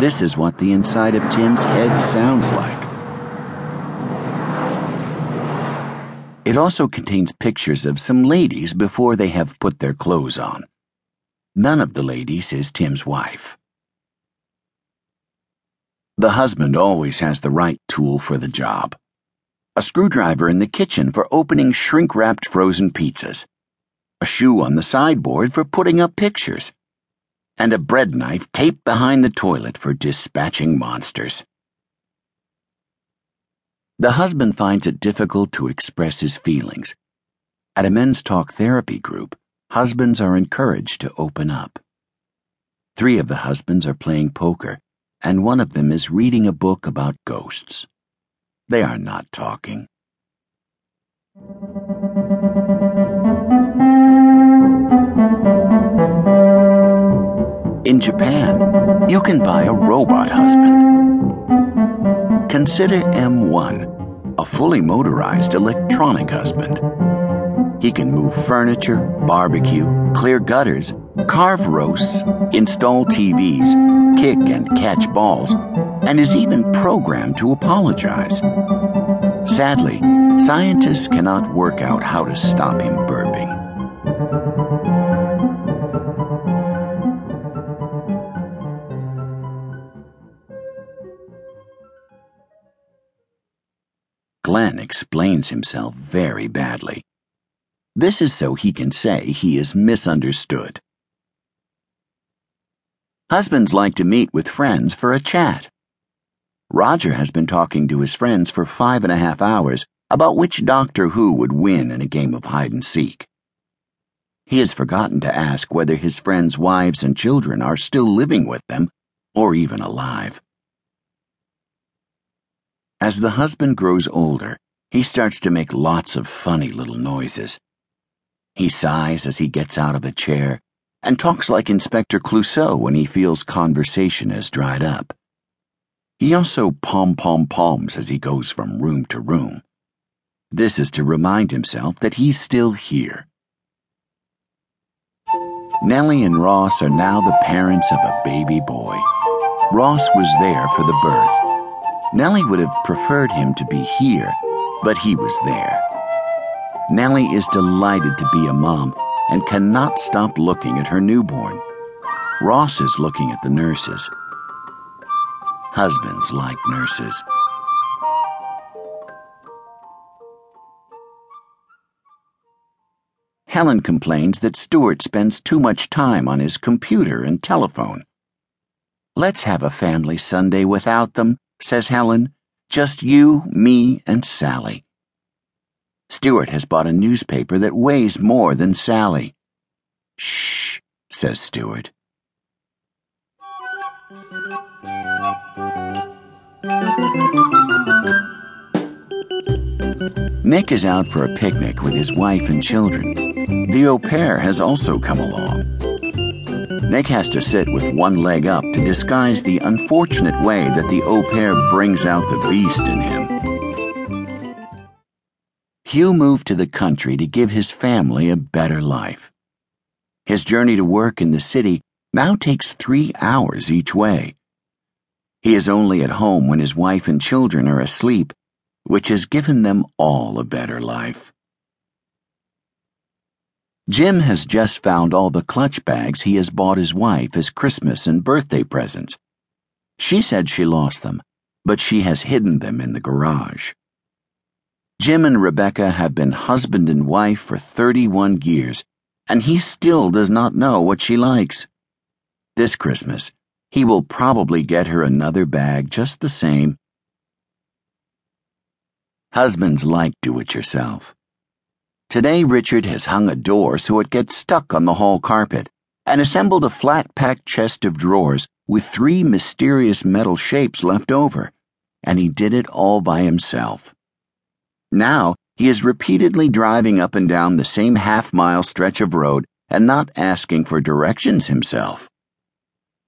This is what the inside of Tim's head sounds like. It also contains pictures of some ladies before they have put their clothes on. None of the ladies is Tim's wife. The husband always has the right tool for the job a screwdriver in the kitchen for opening shrink wrapped frozen pizzas, a shoe on the sideboard for putting up pictures, and a bread knife taped behind the toilet for dispatching monsters. The husband finds it difficult to express his feelings. At a men's talk therapy group, husbands are encouraged to open up. Three of the husbands are playing poker, and one of them is reading a book about ghosts. They are not talking. In Japan, you can buy a robot husband. Consider M1, a fully motorized electronic husband. He can move furniture, barbecue, clear gutters, carve roasts, install TVs, kick and catch balls, and is even programmed to apologize. Sadly, scientists cannot work out how to stop him burping. Glenn explains himself very badly. This is so he can say he is misunderstood. Husbands like to meet with friends for a chat. Roger has been talking to his friends for five and a half hours about which Doctor Who would win in a game of hide and seek. He has forgotten to ask whether his friends' wives and children are still living with them or even alive. As the husband grows older, he starts to make lots of funny little noises. He sighs as he gets out of a chair and talks like Inspector Clouseau when he feels conversation has dried up. He also pom pom poms as he goes from room to room. This is to remind himself that he's still here. Nellie and Ross are now the parents of a baby boy. Ross was there for the birth. Nellie would have preferred him to be here, but he was there. Nellie is delighted to be a mom and cannot stop looking at her newborn. Ross is looking at the nurses. Husbands like nurses. Helen complains that Stuart spends too much time on his computer and telephone. Let's have a family Sunday without them, says Helen. Just you, me, and Sally. Stuart has bought a newspaper that weighs more than Sally. Shh, says Stuart. Nick is out for a picnic with his wife and children. The au pair has also come along. Nick has to sit with one leg up to disguise the unfortunate way that the au pair brings out the beast in him. Hugh moved to the country to give his family a better life. His journey to work in the city now takes three hours each way. He is only at home when his wife and children are asleep, which has given them all a better life. Jim has just found all the clutch bags he has bought his wife as Christmas and birthday presents. She said she lost them, but she has hidden them in the garage. Jim and Rebecca have been husband and wife for 31 years, and he still does not know what she likes. This Christmas, he will probably get her another bag just the same. Husbands like do it yourself. Today, Richard has hung a door so it gets stuck on the hall carpet and assembled a flat packed chest of drawers with three mysterious metal shapes left over, and he did it all by himself. Now, he is repeatedly driving up and down the same half mile stretch of road and not asking for directions himself.